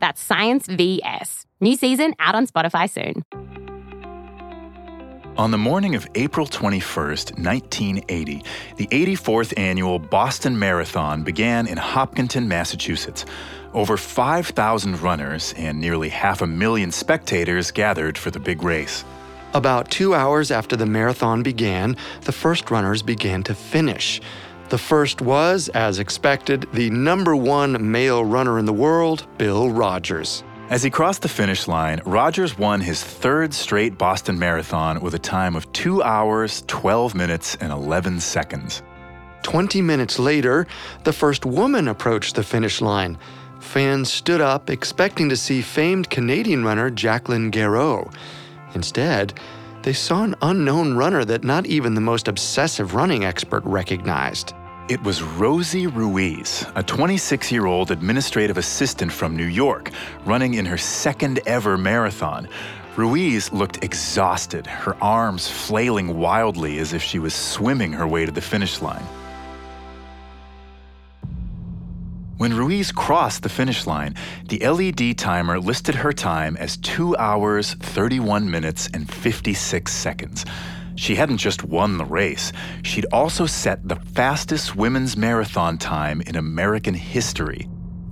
That's Science VS. New season out on Spotify soon. On the morning of April 21st, 1980, the 84th annual Boston Marathon began in Hopkinton, Massachusetts. Over 5,000 runners and nearly half a million spectators gathered for the big race. About two hours after the marathon began, the first runners began to finish. The first was, as expected, the number one male runner in the world, Bill Rodgers. As he crossed the finish line, Rodgers won his third straight Boston Marathon with a time of 2 hours, 12 minutes, and 11 seconds. 20 minutes later, the first woman approached the finish line. Fans stood up expecting to see famed Canadian runner Jacqueline Gareau. Instead, they saw an unknown runner that not even the most obsessive running expert recognized. It was Rosie Ruiz, a 26 year old administrative assistant from New York, running in her second ever marathon. Ruiz looked exhausted, her arms flailing wildly as if she was swimming her way to the finish line. When Ruiz crossed the finish line, the LED timer listed her time as 2 hours, 31 minutes, and 56 seconds. She hadn't just won the race, she'd also set the fastest women's marathon time in American history.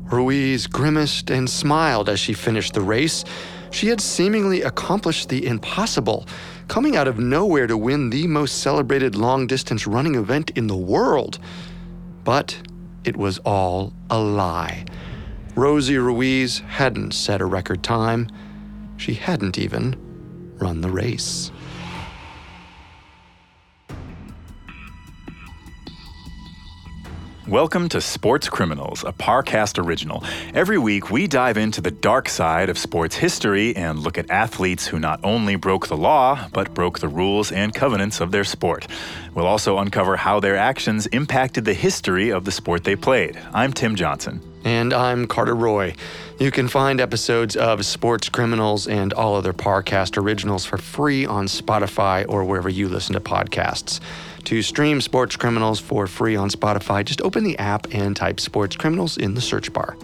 Ruiz grimaced and smiled as she finished the race. She had seemingly accomplished the impossible, coming out of nowhere to win the most celebrated long distance running event in the world. But it was all a lie. Rosie Ruiz hadn't set a record time. She hadn't even run the race. Welcome to Sports Criminals, a Parcast original. Every week, we dive into the dark side of sports history and look at athletes who not only broke the law, but broke the rules and covenants of their sport. We'll also uncover how their actions impacted the history of the sport they played. I'm Tim Johnson. And I'm Carter Roy. You can find episodes of Sports Criminals and all other Parcast originals for free on Spotify or wherever you listen to podcasts. To stream Sports Criminals for free on Spotify, just open the app and type Sports Criminals in the search bar.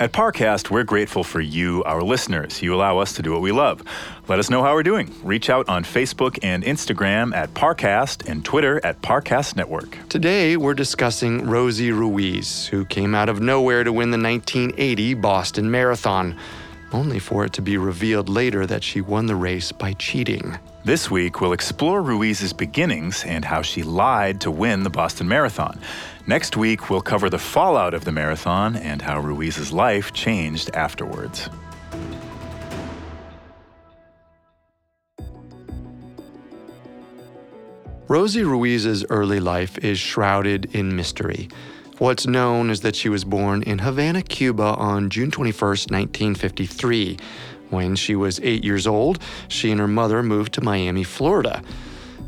At Parcast, we're grateful for you, our listeners. You allow us to do what we love. Let us know how we're doing. Reach out on Facebook and Instagram at Parcast and Twitter at Parcast Network. Today, we're discussing Rosie Ruiz, who came out of nowhere to win the 1980 Boston Marathon, only for it to be revealed later that she won the race by cheating. This week, we'll explore Ruiz's beginnings and how she lied to win the Boston Marathon. Next week, we'll cover the fallout of the marathon and how Ruiz's life changed afterwards. Rosie Ruiz's early life is shrouded in mystery. What's known is that she was born in Havana, Cuba on June 21, 1953. When she was eight years old, she and her mother moved to Miami, Florida.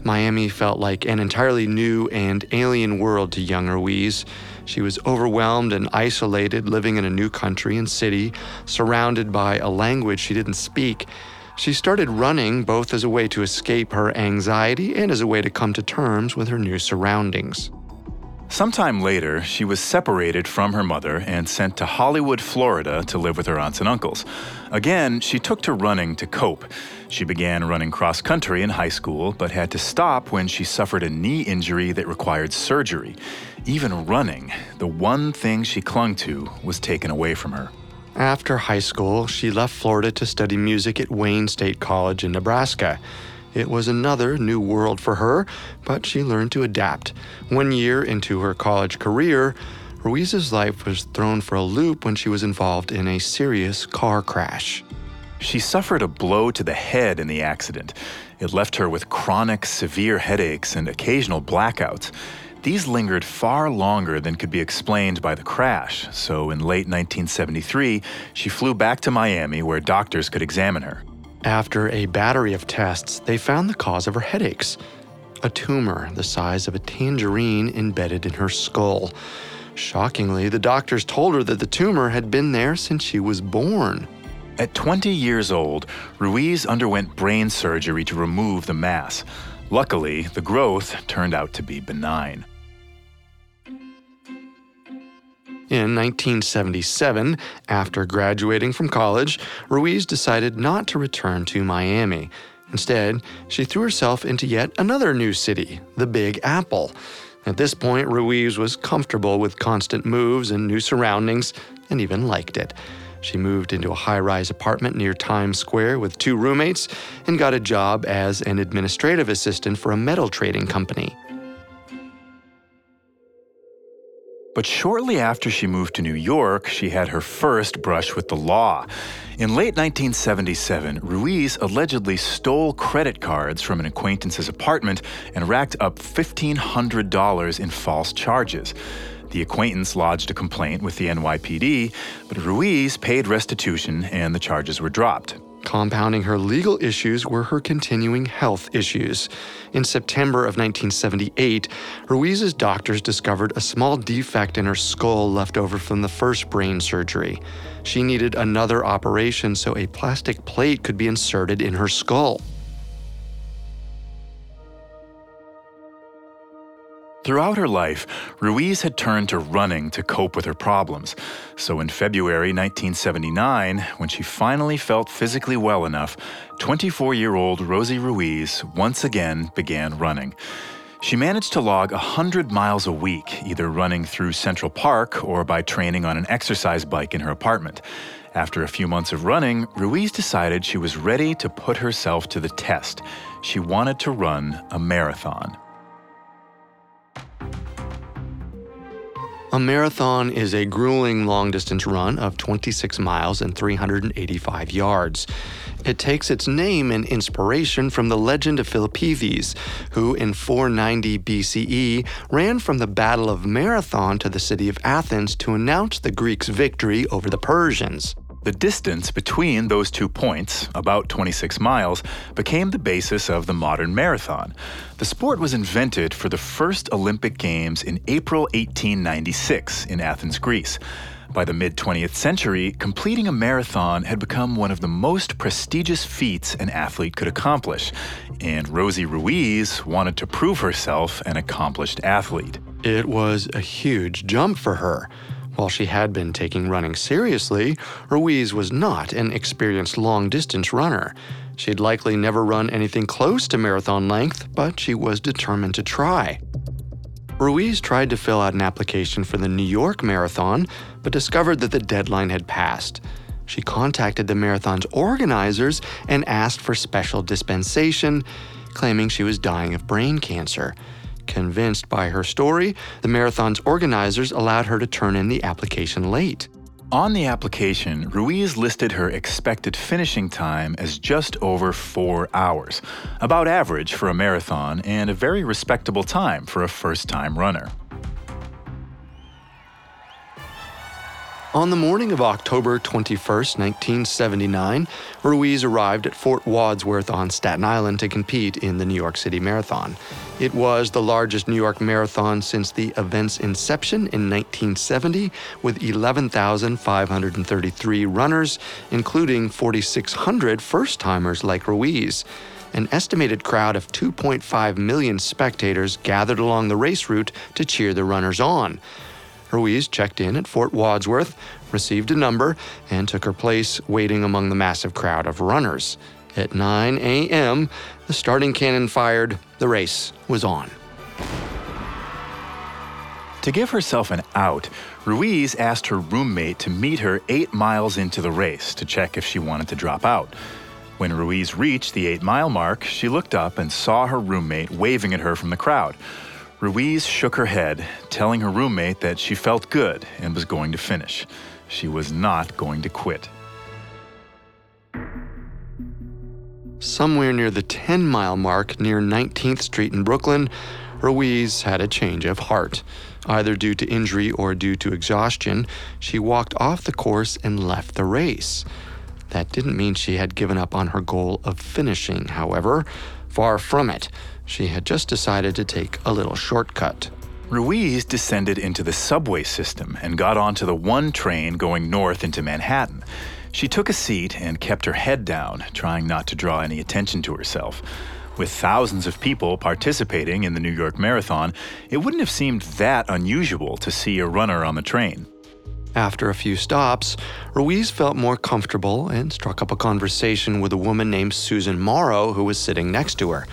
Miami felt like an entirely new and alien world to young Ruiz. She was overwhelmed and isolated, living in a new country and city, surrounded by a language she didn't speak. She started running both as a way to escape her anxiety and as a way to come to terms with her new surroundings. Sometime later, she was separated from her mother and sent to Hollywood, Florida to live with her aunts and uncles. Again, she took to running to cope. She began running cross country in high school, but had to stop when she suffered a knee injury that required surgery. Even running, the one thing she clung to, was taken away from her. After high school, she left Florida to study music at Wayne State College in Nebraska. It was another new world for her, but she learned to adapt. One year into her college career, Ruiz's life was thrown for a loop when she was involved in a serious car crash. She suffered a blow to the head in the accident. It left her with chronic, severe headaches and occasional blackouts. These lingered far longer than could be explained by the crash, so in late 1973, she flew back to Miami where doctors could examine her. After a battery of tests, they found the cause of her headaches a tumor the size of a tangerine embedded in her skull. Shockingly, the doctors told her that the tumor had been there since she was born. At 20 years old, Ruiz underwent brain surgery to remove the mass. Luckily, the growth turned out to be benign. In 1977, after graduating from college, Ruiz decided not to return to Miami. Instead, she threw herself into yet another new city, the Big Apple. At this point, Ruiz was comfortable with constant moves and new surroundings and even liked it. She moved into a high rise apartment near Times Square with two roommates and got a job as an administrative assistant for a metal trading company. But shortly after she moved to New York, she had her first brush with the law. In late 1977, Ruiz allegedly stole credit cards from an acquaintance's apartment and racked up $1,500 in false charges. The acquaintance lodged a complaint with the NYPD, but Ruiz paid restitution and the charges were dropped. Compounding her legal issues were her continuing health issues. In September of 1978, Ruiz's doctors discovered a small defect in her skull left over from the first brain surgery. She needed another operation so a plastic plate could be inserted in her skull. Throughout her life, Ruiz had turned to running to cope with her problems. So in February 1979, when she finally felt physically well enough, 24 year old Rosie Ruiz once again began running. She managed to log 100 miles a week, either running through Central Park or by training on an exercise bike in her apartment. After a few months of running, Ruiz decided she was ready to put herself to the test. She wanted to run a marathon. A marathon is a grueling long distance run of 26 miles and 385 yards. It takes its name and inspiration from the legend of Philippides, who in 490 BCE ran from the Battle of Marathon to the city of Athens to announce the Greeks' victory over the Persians. The distance between those two points, about 26 miles, became the basis of the modern marathon. The sport was invented for the first Olympic Games in April 1896 in Athens, Greece. By the mid 20th century, completing a marathon had become one of the most prestigious feats an athlete could accomplish, and Rosie Ruiz wanted to prove herself an accomplished athlete. It was a huge jump for her. While she had been taking running seriously, Ruiz was not an experienced long distance runner. She'd likely never run anything close to marathon length, but she was determined to try. Ruiz tried to fill out an application for the New York Marathon, but discovered that the deadline had passed. She contacted the marathon's organizers and asked for special dispensation, claiming she was dying of brain cancer. Convinced by her story, the marathon's organizers allowed her to turn in the application late. On the application, Ruiz listed her expected finishing time as just over four hours, about average for a marathon and a very respectable time for a first time runner. On the morning of October 21, 1979, Ruiz arrived at Fort Wadsworth on Staten Island to compete in the New York City Marathon. It was the largest New York marathon since the event's inception in 1970, with 11,533 runners, including 4,600 first timers like Ruiz. An estimated crowd of 2.5 million spectators gathered along the race route to cheer the runners on. Ruiz checked in at Fort Wadsworth, received a number, and took her place waiting among the massive crowd of runners. At 9 a.m., the starting cannon fired, the race was on. To give herself an out, Ruiz asked her roommate to meet her eight miles into the race to check if she wanted to drop out. When Ruiz reached the eight mile mark, she looked up and saw her roommate waving at her from the crowd. Ruiz shook her head, telling her roommate that she felt good and was going to finish. She was not going to quit. Somewhere near the 10 mile mark near 19th Street in Brooklyn, Ruiz had a change of heart. Either due to injury or due to exhaustion, she walked off the course and left the race. That didn't mean she had given up on her goal of finishing, however. Far from it. She had just decided to take a little shortcut. Ruiz descended into the subway system and got onto the one train going north into Manhattan. She took a seat and kept her head down, trying not to draw any attention to herself. With thousands of people participating in the New York Marathon, it wouldn't have seemed that unusual to see a runner on the train. After a few stops, Ruiz felt more comfortable and struck up a conversation with a woman named Susan Morrow who was sitting next to her.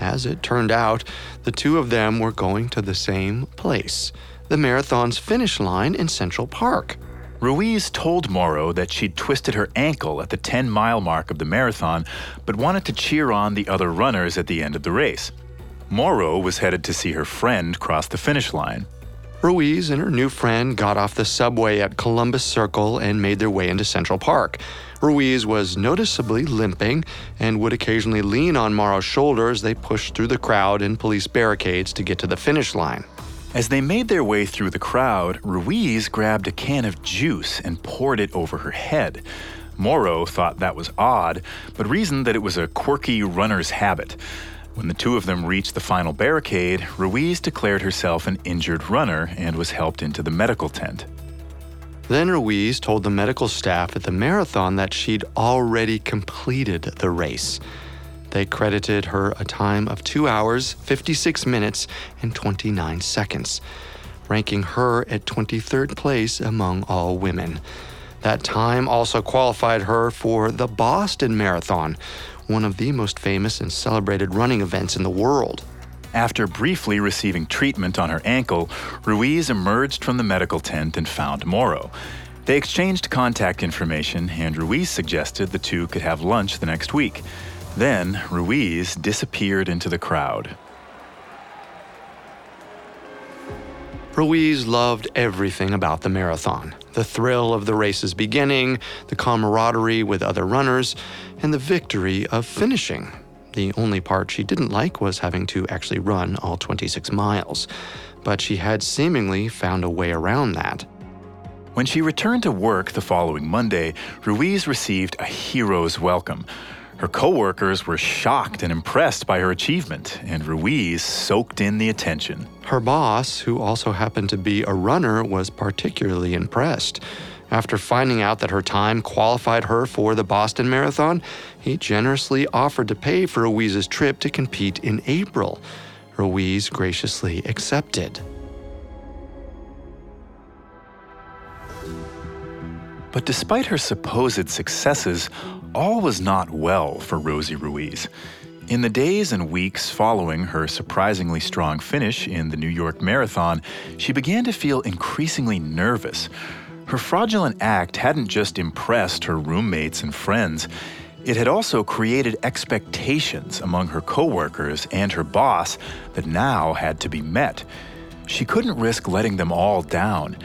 As it turned out, the two of them were going to the same place the marathon's finish line in Central Park. Ruiz told Morrow that she'd twisted her ankle at the 10 mile mark of the marathon, but wanted to cheer on the other runners at the end of the race. Morrow was headed to see her friend cross the finish line. Ruiz and her new friend got off the subway at Columbus Circle and made their way into Central Park. Ruiz was noticeably limping and would occasionally lean on Morrow's shoulder as they pushed through the crowd and police barricades to get to the finish line. As they made their way through the crowd, Ruiz grabbed a can of juice and poured it over her head. Morrow thought that was odd, but reasoned that it was a quirky runner's habit. When the two of them reached the final barricade, Ruiz declared herself an injured runner and was helped into the medical tent. Then Ruiz told the medical staff at the marathon that she'd already completed the race. They credited her a time of 2 hours, 56 minutes, and 29 seconds, ranking her at 23rd place among all women. That time also qualified her for the Boston Marathon, one of the most famous and celebrated running events in the world. After briefly receiving treatment on her ankle, Ruiz emerged from the medical tent and found Morrow. They exchanged contact information, and Ruiz suggested the two could have lunch the next week. Then, Ruiz disappeared into the crowd. Ruiz loved everything about the marathon the thrill of the race's beginning, the camaraderie with other runners, and the victory of finishing. The only part she didn't like was having to actually run all 26 miles, but she had seemingly found a way around that. When she returned to work the following Monday, Ruiz received a hero's welcome. Her coworkers were shocked and impressed by her achievement, and Ruiz soaked in the attention. Her boss, who also happened to be a runner, was particularly impressed. After finding out that her time qualified her for the Boston Marathon, he generously offered to pay for Ruiz's trip to compete in April. Ruiz graciously accepted. But despite her supposed successes, all was not well for Rosie Ruiz. In the days and weeks following her surprisingly strong finish in the New York Marathon, she began to feel increasingly nervous. Her fraudulent act hadn't just impressed her roommates and friends, it had also created expectations among her coworkers and her boss that now had to be met. She couldn't risk letting them all down.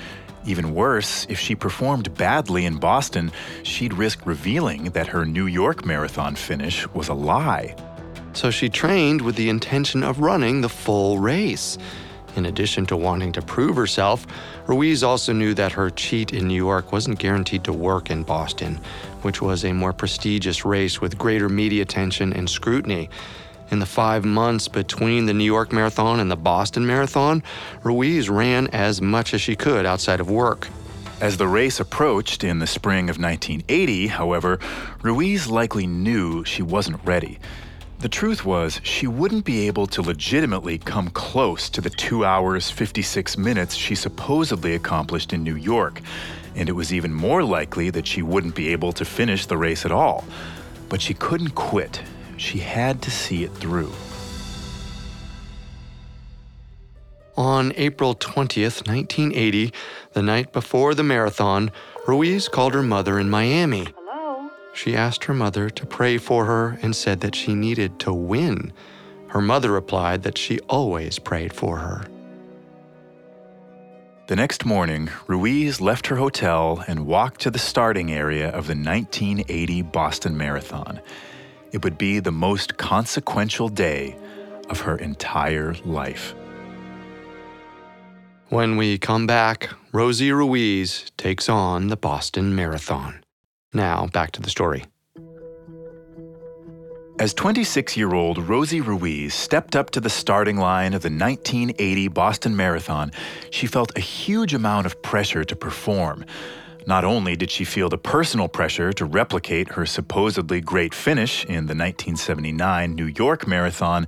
Even worse, if she performed badly in Boston, she'd risk revealing that her New York marathon finish was a lie. So she trained with the intention of running the full race. In addition to wanting to prove herself, Ruiz also knew that her cheat in New York wasn't guaranteed to work in Boston, which was a more prestigious race with greater media attention and scrutiny. In the five months between the New York Marathon and the Boston Marathon, Ruiz ran as much as she could outside of work. As the race approached in the spring of 1980, however, Ruiz likely knew she wasn't ready. The truth was, she wouldn't be able to legitimately come close to the 2 hours 56 minutes she supposedly accomplished in New York, and it was even more likely that she wouldn't be able to finish the race at all. But she couldn't quit, she had to see it through. On April 20th, 1980, the night before the marathon, Ruiz called her mother in Miami. She asked her mother to pray for her and said that she needed to win. Her mother replied that she always prayed for her. The next morning, Ruiz left her hotel and walked to the starting area of the 1980 Boston Marathon. It would be the most consequential day of her entire life. When we come back, Rosie Ruiz takes on the Boston Marathon. Now, back to the story. As 26 year old Rosie Ruiz stepped up to the starting line of the 1980 Boston Marathon, she felt a huge amount of pressure to perform. Not only did she feel the personal pressure to replicate her supposedly great finish in the 1979 New York Marathon,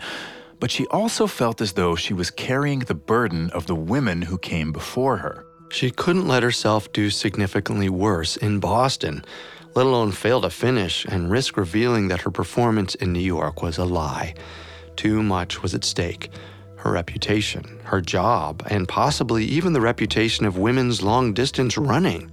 but she also felt as though she was carrying the burden of the women who came before her. She couldn't let herself do significantly worse in Boston, let alone fail to finish and risk revealing that her performance in New York was a lie. Too much was at stake her reputation, her job, and possibly even the reputation of women's long distance running.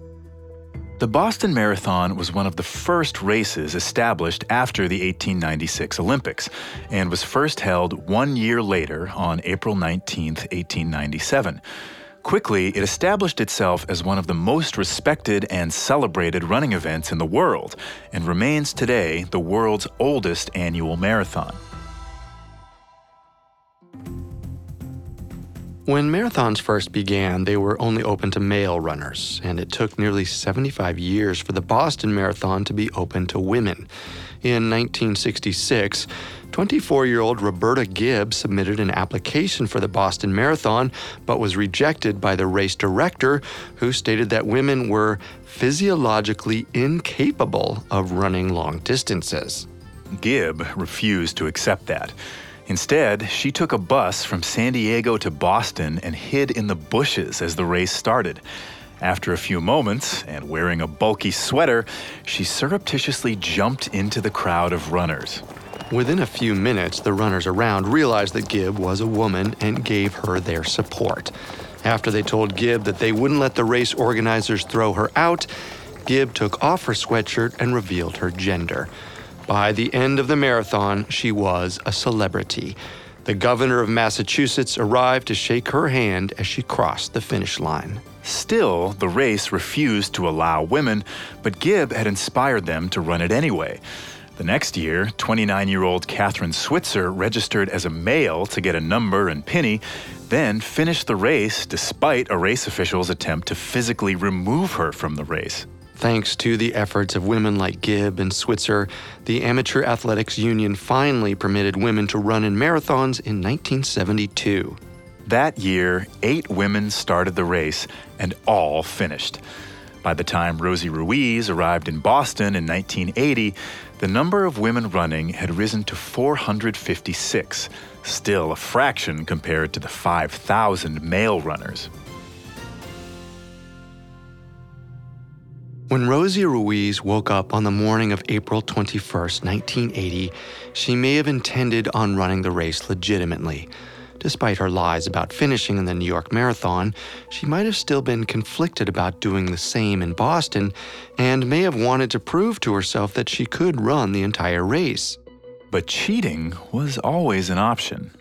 The Boston Marathon was one of the first races established after the 1896 Olympics and was first held one year later on April 19, 1897. Quickly, it established itself as one of the most respected and celebrated running events in the world and remains today the world's oldest annual marathon. When marathons first began, they were only open to male runners, and it took nearly 75 years for the Boston Marathon to be open to women. In 1966, 24 year old Roberta Gibb submitted an application for the Boston Marathon, but was rejected by the race director, who stated that women were physiologically incapable of running long distances. Gibb refused to accept that. Instead, she took a bus from San Diego to Boston and hid in the bushes as the race started. After a few moments, and wearing a bulky sweater, she surreptitiously jumped into the crowd of runners. Within a few minutes, the runners around realized that Gibb was a woman and gave her their support. After they told Gibb that they wouldn't let the race organizers throw her out, Gibb took off her sweatshirt and revealed her gender. By the end of the marathon, she was a celebrity. The governor of Massachusetts arrived to shake her hand as she crossed the finish line. Still, the race refused to allow women, but Gibb had inspired them to run it anyway. The next year, 29 year old Kathrine Switzer registered as a male to get a number and penny, then finished the race despite a race official's attempt to physically remove her from the race. Thanks to the efforts of women like Gibb and Switzer, the Amateur Athletics Union finally permitted women to run in marathons in 1972. That year, eight women started the race, and all finished. By the time Rosie Ruiz arrived in Boston in 1980, the number of women running had risen to 456, still a fraction compared to the 5,000 male runners. When Rosie Ruiz woke up on the morning of April 21, 1980, she may have intended on running the race legitimately. Despite her lies about finishing in the New York Marathon, she might have still been conflicted about doing the same in Boston and may have wanted to prove to herself that she could run the entire race. But cheating was always an option.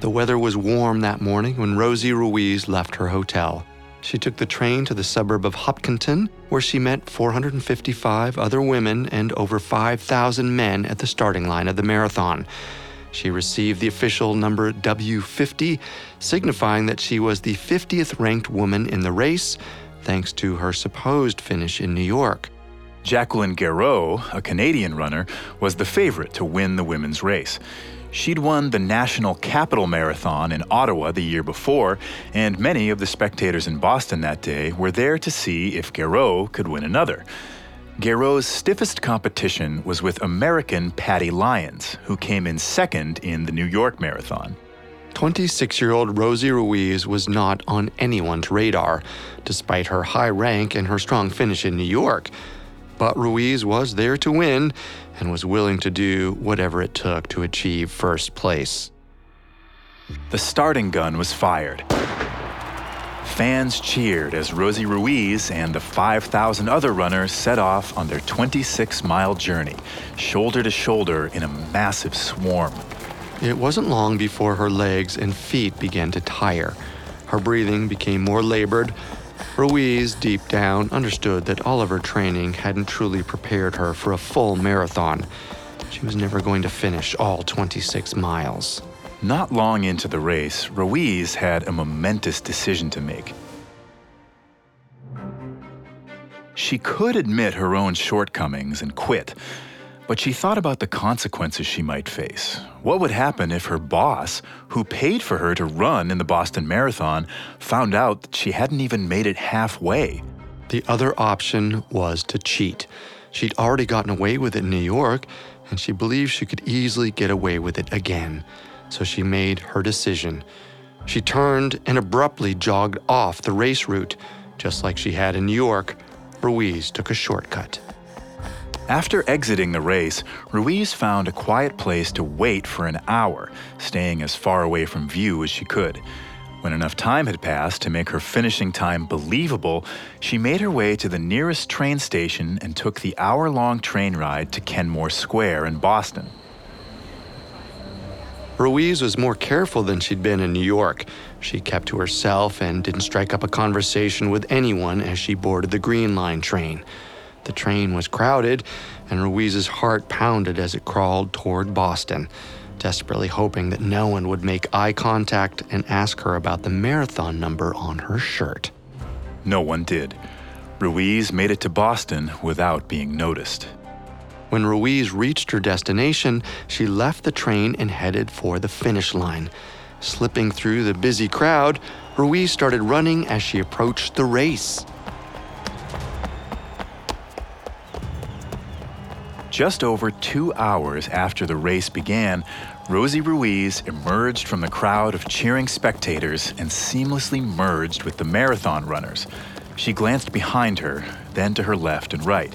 The weather was warm that morning when Rosie Ruiz left her hotel. She took the train to the suburb of Hopkinton, where she met 455 other women and over 5,000 men at the starting line of the marathon. She received the official number W50, signifying that she was the 50th ranked woman in the race, thanks to her supposed finish in New York. Jacqueline Gareau, a Canadian runner, was the favorite to win the women's race. She'd won the National Capital Marathon in Ottawa the year before, and many of the spectators in Boston that day were there to see if Gareau could win another. Gareau's stiffest competition was with American Patty Lyons, who came in second in the New York Marathon. 26 year old Rosie Ruiz was not on anyone's radar, despite her high rank and her strong finish in New York. But Ruiz was there to win and was willing to do whatever it took to achieve first place. The starting gun was fired. Fans cheered as Rosie Ruiz and the 5,000 other runners set off on their 26 mile journey, shoulder to shoulder in a massive swarm. It wasn't long before her legs and feet began to tire. Her breathing became more labored, Ruiz, deep down, understood that all of her training hadn't truly prepared her for a full marathon. She was never going to finish all 26 miles. Not long into the race, Ruiz had a momentous decision to make. She could admit her own shortcomings and quit, but she thought about the consequences she might face. What would happen if her boss, who paid for her to run in the Boston Marathon, found out that she hadn't even made it halfway? The other option was to cheat. She'd already gotten away with it in New York, and she believed she could easily get away with it again. So she made her decision. She turned and abruptly jogged off the race route. Just like she had in New York, Ruiz took a shortcut. After exiting the race, Ruiz found a quiet place to wait for an hour, staying as far away from view as she could. When enough time had passed to make her finishing time believable, she made her way to the nearest train station and took the hour long train ride to Kenmore Square in Boston. Ruiz was more careful than she'd been in New York. She kept to herself and didn't strike up a conversation with anyone as she boarded the Green Line train. The train was crowded, and Ruiz's heart pounded as it crawled toward Boston desperately hoping that no one would make eye contact and ask her about the marathon number on her shirt. No one did. Ruiz made it to Boston without being noticed. When Ruiz reached her destination, she left the train and headed for the finish line. Slipping through the busy crowd, Ruiz started running as she approached the race. Just over two hours after the race began, Rosie Ruiz emerged from the crowd of cheering spectators and seamlessly merged with the marathon runners. She glanced behind her, then to her left and right.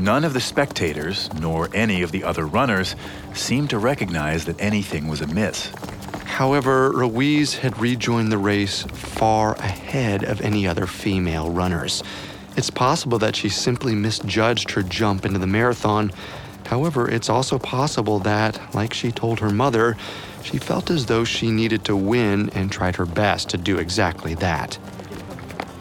None of the spectators, nor any of the other runners, seemed to recognize that anything was amiss. However, Ruiz had rejoined the race far ahead of any other female runners. It's possible that she simply misjudged her jump into the marathon However, it's also possible that, like she told her mother, she felt as though she needed to win and tried her best to do exactly that.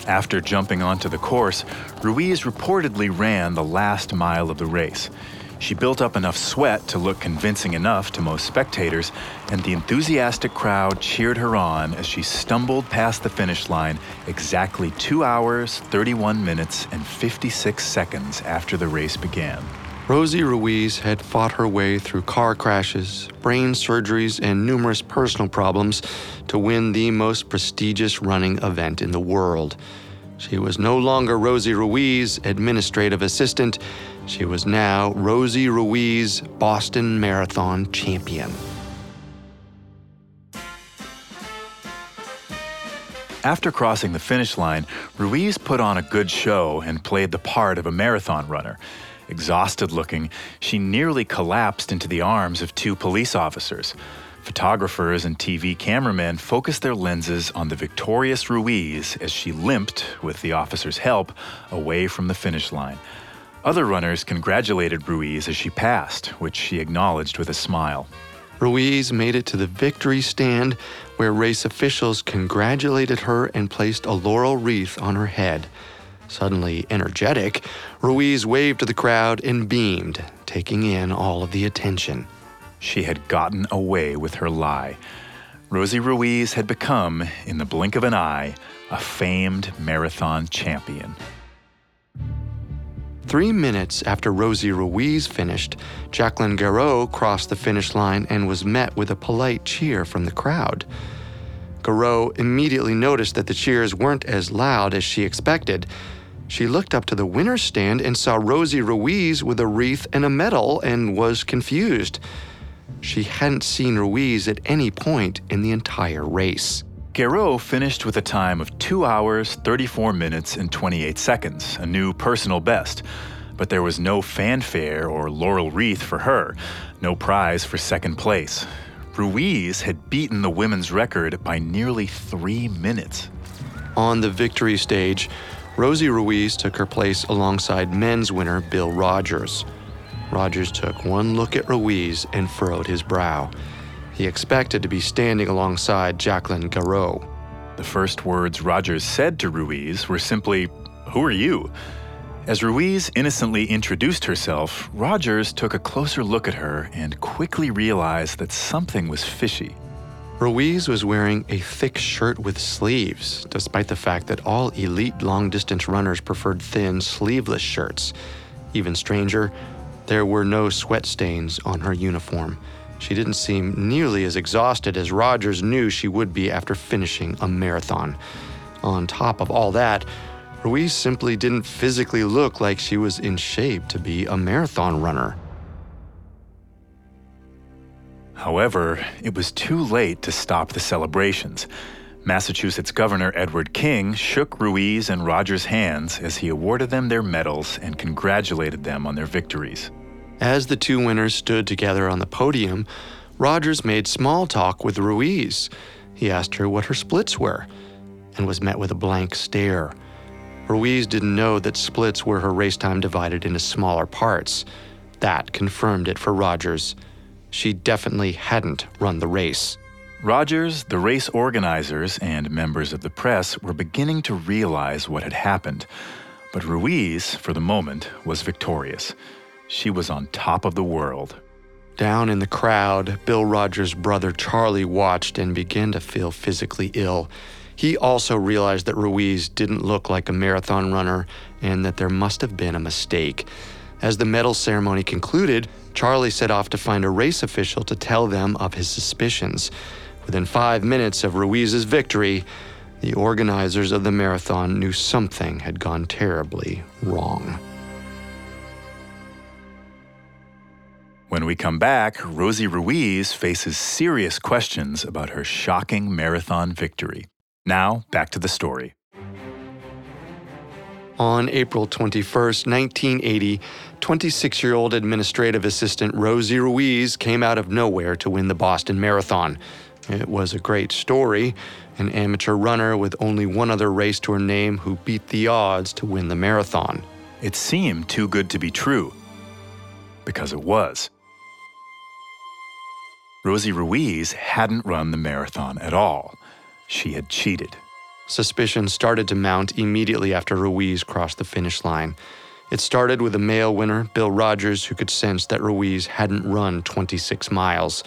After jumping onto the course, Ruiz reportedly ran the last mile of the race. She built up enough sweat to look convincing enough to most spectators, and the enthusiastic crowd cheered her on as she stumbled past the finish line exactly 2 hours, 31 minutes, and 56 seconds after the race began. Rosie Ruiz had fought her way through car crashes, brain surgeries, and numerous personal problems to win the most prestigious running event in the world. She was no longer Rosie Ruiz, administrative assistant. She was now Rosie Ruiz, Boston Marathon champion. After crossing the finish line, Ruiz put on a good show and played the part of a marathon runner. Exhausted looking, she nearly collapsed into the arms of two police officers. Photographers and TV cameramen focused their lenses on the victorious Ruiz as she limped, with the officers' help, away from the finish line. Other runners congratulated Ruiz as she passed, which she acknowledged with a smile. Ruiz made it to the victory stand where race officials congratulated her and placed a laurel wreath on her head. Suddenly energetic, Ruiz waved to the crowd and beamed, taking in all of the attention. She had gotten away with her lie. Rosie Ruiz had become, in the blink of an eye, a famed marathon champion. Three minutes after Rosie Ruiz finished, Jacqueline Gareau crossed the finish line and was met with a polite cheer from the crowd. Gareau immediately noticed that the cheers weren't as loud as she expected, she looked up to the winner's stand and saw Rosie Ruiz with a wreath and a medal and was confused. She hadn't seen Ruiz at any point in the entire race. Gareau finished with a time of 2 hours, 34 minutes, and 28 seconds, a new personal best. But there was no fanfare or laurel wreath for her, no prize for second place. Ruiz had beaten the women's record by nearly three minutes. On the victory stage, Rosie Ruiz took her place alongside men's winner Bill Rodgers. Rodgers took one look at Ruiz and furrowed his brow. He expected to be standing alongside Jacqueline Gareau. The first words Rodgers said to Ruiz were simply, Who are you? As Ruiz innocently introduced herself, Rodgers took a closer look at her and quickly realized that something was fishy. Ruiz was wearing a thick shirt with sleeves, despite the fact that all elite long distance runners preferred thin, sleeveless shirts. Even stranger, there were no sweat stains on her uniform. She didn't seem nearly as exhausted as Rodgers knew she would be after finishing a marathon. On top of all that, Ruiz simply didn't physically look like she was in shape to be a marathon runner. However, it was too late to stop the celebrations. Massachusetts Governor Edward King shook Ruiz and Rodgers' hands as he awarded them their medals and congratulated them on their victories. As the two winners stood together on the podium, Rodgers made small talk with Ruiz. He asked her what her splits were and was met with a blank stare. Ruiz didn't know that splits were her race time divided into smaller parts. That confirmed it for Rodgers she definitely hadn't run the race. Rodgers, the race organizers, and members of the press were beginning to realize what had happened. But Ruiz, for the moment, was victorious. She was on top of the world. Down in the crowd, Bill Rodgers' brother Charlie watched and began to feel physically ill. He also realized that Ruiz didn't look like a marathon runner and that there must have been a mistake. As the medal ceremony concluded, Charlie set off to find a race official to tell them of his suspicions. Within five minutes of Ruiz's victory, the organizers of the marathon knew something had gone terribly wrong. When we come back, Rosie Ruiz faces serious questions about her shocking marathon victory. Now, back to the story. On April 21, 1980, 26 year old administrative assistant Rosie Ruiz came out of nowhere to win the Boston Marathon. It was a great story. An amateur runner with only one other race to her name who beat the odds to win the marathon. It seemed too good to be true. Because it was. Rosie Ruiz hadn't run the marathon at all. She had cheated. Suspicion started to mount immediately after Ruiz crossed the finish line. It started with a male winner, Bill Rodgers, who could sense that Ruiz hadn't run 26 miles.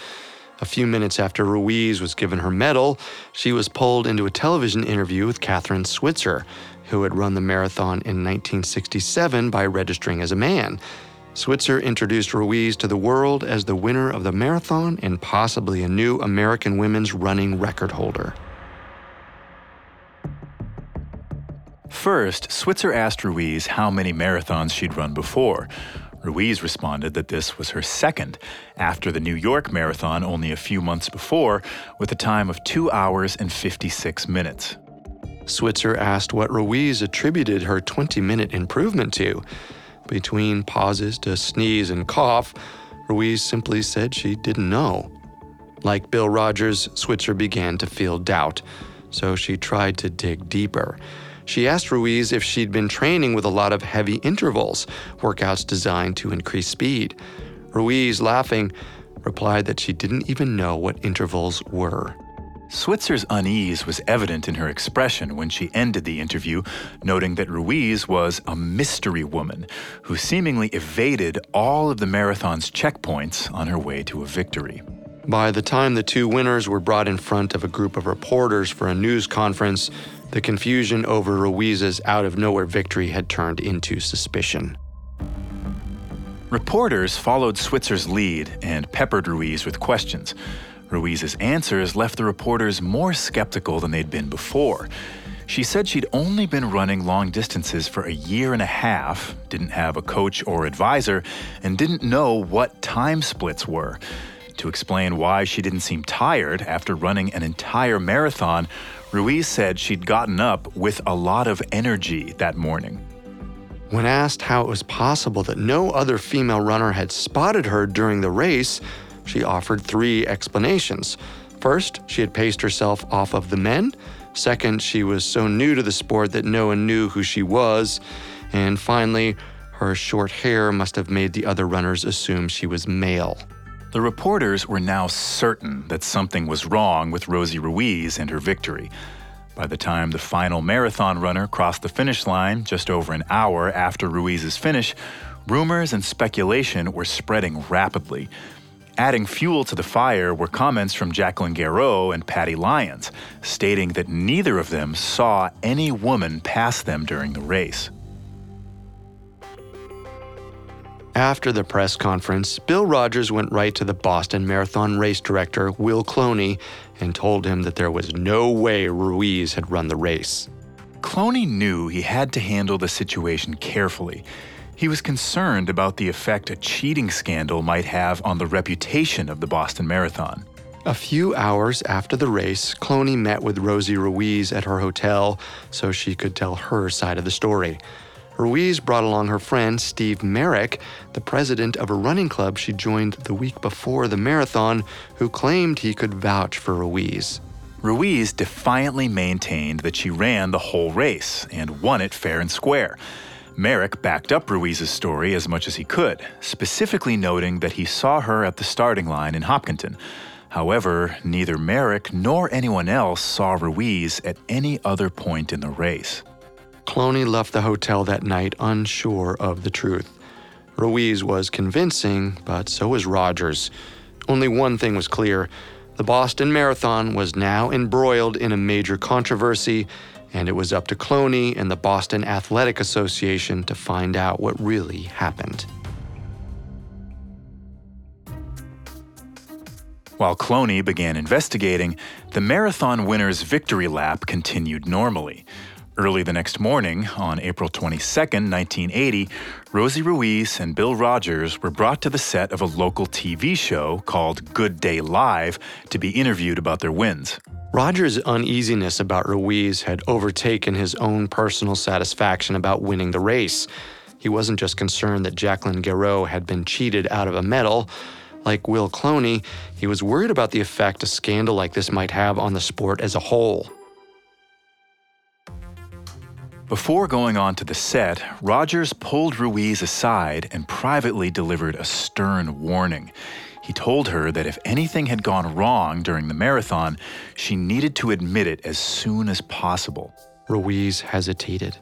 A few minutes after Ruiz was given her medal, she was pulled into a television interview with Kathrine Switzer, who had run the marathon in 1967 by registering as a man. Switzer introduced Ruiz to the world as the winner of the marathon and possibly a new American women's running record holder. First, Switzer asked Ruiz how many marathons she'd run before. Ruiz responded that this was her second, after the New York Marathon only a few months before, with a time of 2 hours and 56 minutes. Switzer asked what Ruiz attributed her 20 minute improvement to. Between pauses to sneeze and cough, Ruiz simply said she didn't know. Like Bill Rodgers, Switzer began to feel doubt, so she tried to dig deeper. She asked Ruiz if she'd been training with a lot of heavy intervals, workouts designed to increase speed. Ruiz, laughing, replied that she didn't even know what intervals were. Switzer's unease was evident in her expression when she ended the interview, noting that Ruiz was a mystery woman who seemingly evaded all of the marathon's checkpoints on her way to a victory. By the time the two winners were brought in front of a group of reporters for a news conference, the confusion over Ruiz's out of nowhere victory had turned into suspicion. Reporters followed Switzer's lead and peppered Ruiz with questions. Ruiz's answers left the reporters more skeptical than they'd been before. She said she'd only been running long distances for a year and a half, didn't have a coach or advisor, and didn't know what time splits were. To explain why she didn't seem tired after running an entire marathon, Ruiz said she'd gotten up with a lot of energy that morning. When asked how it was possible that no other female runner had spotted her during the race, she offered three explanations. First, she had paced herself off of the men. Second, she was so new to the sport that no one knew who she was. And finally, her short hair must have made the other runners assume she was male. The reporters were now certain that something was wrong with Rosie Ruiz and her victory. By the time the final marathon runner crossed the finish line just over an hour after Ruiz's finish, rumors and speculation were spreading rapidly. Adding fuel to the fire were comments from Jacqueline Gareau and Patty Lyons, stating that neither of them saw any woman pass them during the race. After the press conference, Bill Rodgers went right to the Boston Marathon race director, Will Cloney, and told him that there was no way Ruiz had run the race. Cloney knew he had to handle the situation carefully. He was concerned about the effect a cheating scandal might have on the reputation of the Boston Marathon. A few hours after the race, Cloney met with Rosie Ruiz at her hotel so she could tell her side of the story. Ruiz brought along her friend Steve Merrick, the president of a running club she joined the week before the marathon, who claimed he could vouch for Ruiz. Ruiz defiantly maintained that she ran the whole race and won it fair and square. Merrick backed up Ruiz's story as much as he could, specifically noting that he saw her at the starting line in Hopkinton. However, neither Merrick nor anyone else saw Ruiz at any other point in the race. Cloney left the hotel that night unsure of the truth. Ruiz was convincing, but so was Rodgers. Only one thing was clear the Boston Marathon was now embroiled in a major controversy, and it was up to Cloney and the Boston Athletic Association to find out what really happened. While Cloney began investigating, the marathon winner's victory lap continued normally. Early the next morning, on April 22, 1980, Rosie Ruiz and Bill Rodgers were brought to the set of a local TV show called Good Day Live to be interviewed about their wins. Rodgers' uneasiness about Ruiz had overtaken his own personal satisfaction about winning the race. He wasn't just concerned that Jacqueline Gareau had been cheated out of a medal. Like Will Cloney, he was worried about the effect a scandal like this might have on the sport as a whole. Before going on to the set, Rodgers pulled Ruiz aside and privately delivered a stern warning. He told her that if anything had gone wrong during the marathon, she needed to admit it as soon as possible. Ruiz hesitated.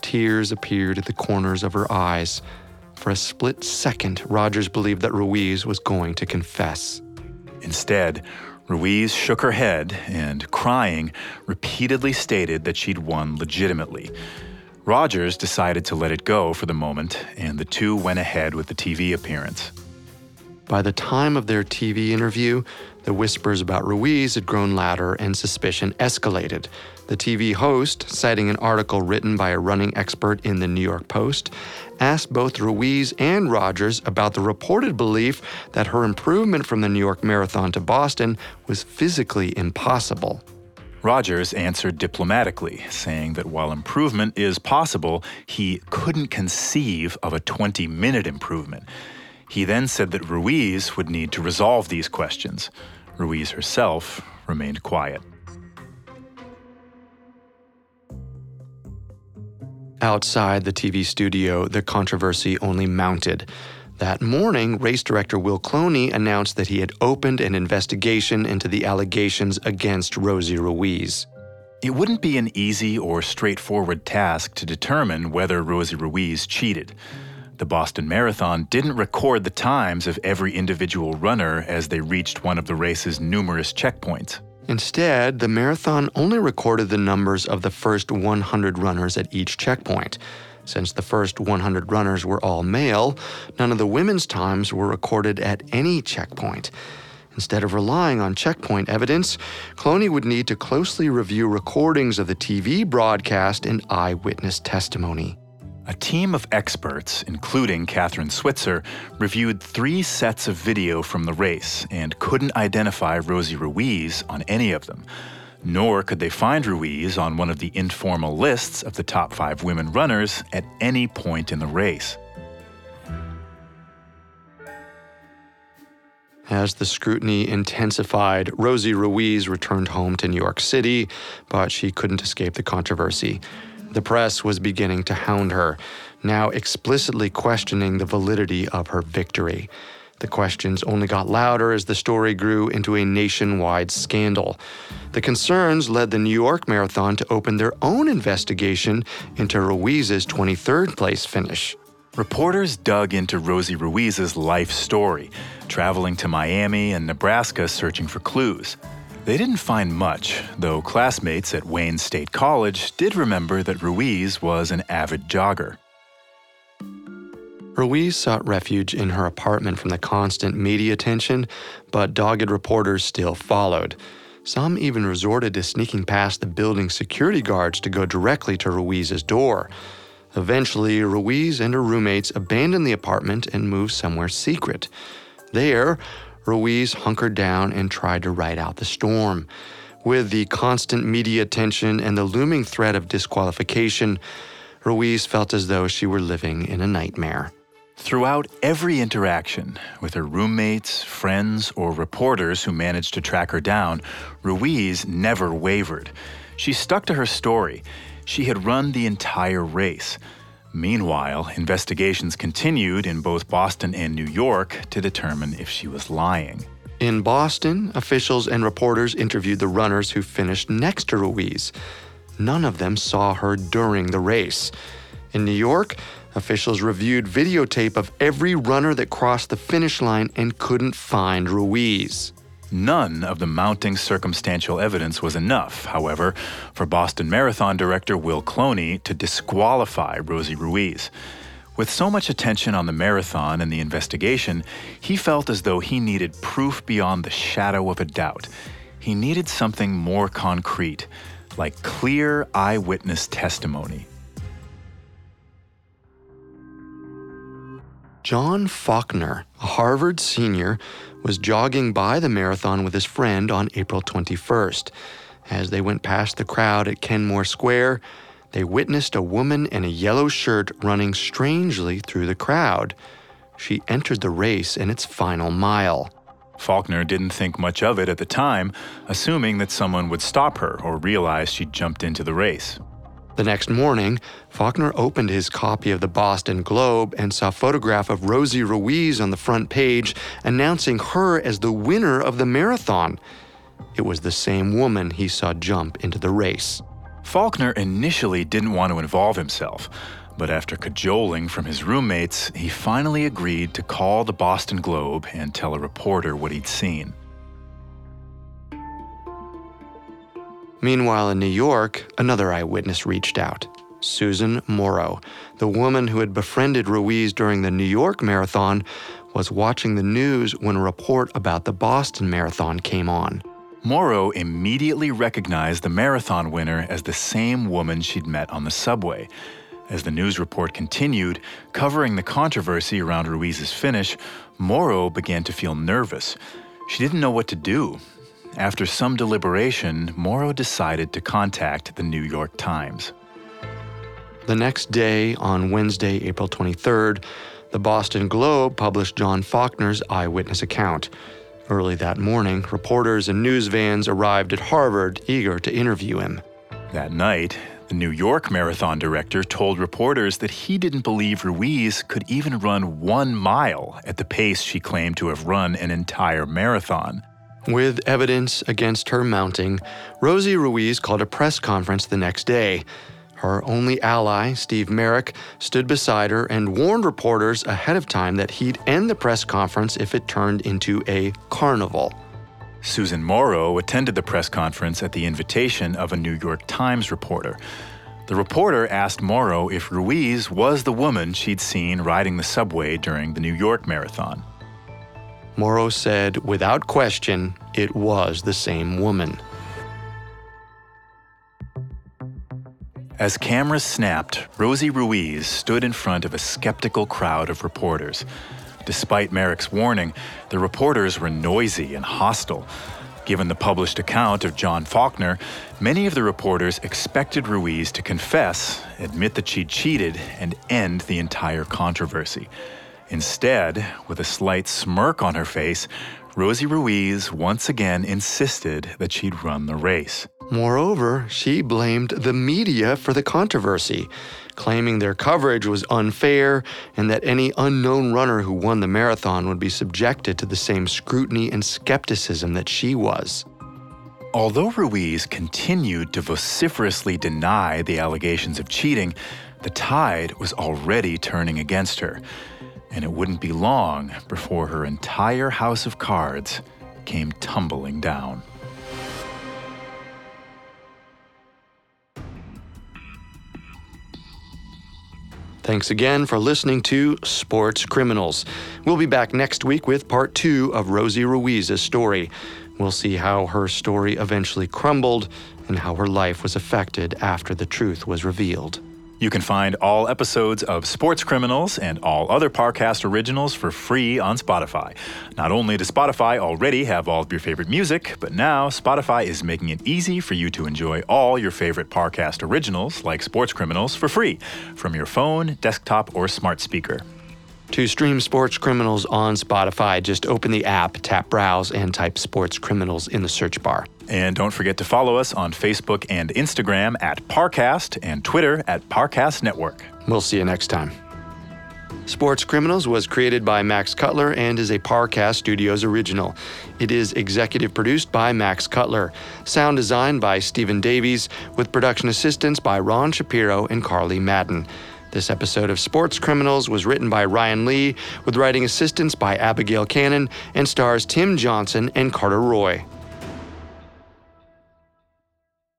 Tears appeared at the corners of her eyes. For a split second, Rodgers believed that Ruiz was going to confess. Instead, Ruiz shook her head and, crying, repeatedly stated that she'd won legitimately. Rodgers decided to let it go for the moment, and the two went ahead with the TV appearance. By the time of their TV interview, the whispers about Ruiz had grown louder and suspicion escalated. The TV host, citing an article written by a running expert in the New York Post, asked both Ruiz and Rodgers about the reported belief that her improvement from the New York Marathon to Boston was physically impossible. Rodgers answered diplomatically, saying that while improvement is possible, he couldn't conceive of a 20 minute improvement. He then said that Ruiz would need to resolve these questions. Ruiz herself remained quiet. Outside the TV studio, the controversy only mounted. That morning, race director Will Cloney announced that he had opened an investigation into the allegations against Rosie Ruiz. It wouldn't be an easy or straightforward task to determine whether Rosie Ruiz cheated. The Boston Marathon didn't record the times of every individual runner as they reached one of the race's numerous checkpoints. Instead, the marathon only recorded the numbers of the first 100 runners at each checkpoint. Since the first 100 runners were all male, none of the women's times were recorded at any checkpoint. Instead of relying on checkpoint evidence, Cloney would need to closely review recordings of the TV broadcast and eyewitness testimony. A team of experts, including Kathrine Switzer, reviewed three sets of video from the race and couldn't identify Rosie Ruiz on any of them. Nor could they find Ruiz on one of the informal lists of the top five women runners at any point in the race. As the scrutiny intensified, Rosie Ruiz returned home to New York City, but she couldn't escape the controversy. The press was beginning to hound her, now explicitly questioning the validity of her victory. The questions only got louder as the story grew into a nationwide scandal. The concerns led the New York Marathon to open their own investigation into Ruiz's 23rd place finish. Reporters dug into Rosie Ruiz's life story, traveling to Miami and Nebraska searching for clues. They didn't find much, though classmates at Wayne State College did remember that Ruiz was an avid jogger. Ruiz sought refuge in her apartment from the constant media attention, but dogged reporters still followed. Some even resorted to sneaking past the building's security guards to go directly to Ruiz's door. Eventually, Ruiz and her roommates abandoned the apartment and moved somewhere secret. There, Ruiz hunkered down and tried to ride out the storm. With the constant media attention and the looming threat of disqualification, Ruiz felt as though she were living in a nightmare. Throughout every interaction with her roommates, friends, or reporters who managed to track her down, Ruiz never wavered. She stuck to her story. She had run the entire race. Meanwhile, investigations continued in both Boston and New York to determine if she was lying. In Boston, officials and reporters interviewed the runners who finished next to Ruiz. None of them saw her during the race. In New York, officials reviewed videotape of every runner that crossed the finish line and couldn't find Ruiz. None of the mounting circumstantial evidence was enough, however, for Boston Marathon director Will Cloney to disqualify Rosie Ruiz. With so much attention on the marathon and the investigation, he felt as though he needed proof beyond the shadow of a doubt. He needed something more concrete, like clear eyewitness testimony. John Faulkner, a Harvard senior, was jogging by the marathon with his friend on April 21st. As they went past the crowd at Kenmore Square, they witnessed a woman in a yellow shirt running strangely through the crowd. She entered the race in its final mile. Faulkner didn't think much of it at the time, assuming that someone would stop her or realize she'd jumped into the race. The next morning, Faulkner opened his copy of the Boston Globe and saw a photograph of Rosie Ruiz on the front page announcing her as the winner of the marathon. It was the same woman he saw jump into the race. Faulkner initially didn't want to involve himself, but after cajoling from his roommates, he finally agreed to call the Boston Globe and tell a reporter what he'd seen. Meanwhile, in New York, another eyewitness reached out Susan Morrow, the woman who had befriended Ruiz during the New York Marathon, was watching the news when a report about the Boston Marathon came on. Morrow immediately recognized the marathon winner as the same woman she'd met on the subway. As the news report continued, covering the controversy around Ruiz's finish, Morrow began to feel nervous. She didn't know what to do. After some deliberation, Morrow decided to contact the New York Times. The next day, on Wednesday, April 23rd, the Boston Globe published John Faulkner's eyewitness account. Early that morning, reporters and news vans arrived at Harvard eager to interview him. That night, the New York marathon director told reporters that he didn't believe Ruiz could even run one mile at the pace she claimed to have run an entire marathon. With evidence against her mounting, Rosie Ruiz called a press conference the next day. Her only ally, Steve Merrick, stood beside her and warned reporters ahead of time that he'd end the press conference if it turned into a carnival. Susan Morrow attended the press conference at the invitation of a New York Times reporter. The reporter asked Morrow if Ruiz was the woman she'd seen riding the subway during the New York Marathon. Morrow said, without question, it was the same woman. As cameras snapped, Rosie Ruiz stood in front of a skeptical crowd of reporters. Despite Merrick's warning, the reporters were noisy and hostile. Given the published account of John Faulkner, many of the reporters expected Ruiz to confess, admit that she'd cheated, and end the entire controversy. Instead, with a slight smirk on her face, Rosie Ruiz once again insisted that she'd run the race. Moreover, she blamed the media for the controversy, claiming their coverage was unfair and that any unknown runner who won the marathon would be subjected to the same scrutiny and skepticism that she was. Although Ruiz continued to vociferously deny the allegations of cheating, the tide was already turning against her, and it wouldn't be long before her entire house of cards came tumbling down. Thanks again for listening to Sports Criminals. We'll be back next week with part two of Rosie Ruiz's story. We'll see how her story eventually crumbled and how her life was affected after the truth was revealed. You can find all episodes of Sports Criminals and all other Parcast originals for free on Spotify. Not only does Spotify already have all of your favorite music, but now Spotify is making it easy for you to enjoy all your favorite Parcast originals, like Sports Criminals, for free from your phone, desktop, or smart speaker. To stream Sports Criminals on Spotify, just open the app, tap Browse, and type Sports Criminals in the search bar. And don't forget to follow us on Facebook and Instagram at Parcast and Twitter at Parcast Network. We'll see you next time. Sports Criminals was created by Max Cutler and is a Parcast Studios original. It is executive produced by Max Cutler, sound designed by Stephen Davies, with production assistance by Ron Shapiro and Carly Madden. This episode of Sports Criminals was written by Ryan Lee, with writing assistance by Abigail Cannon, and stars Tim Johnson and Carter Roy.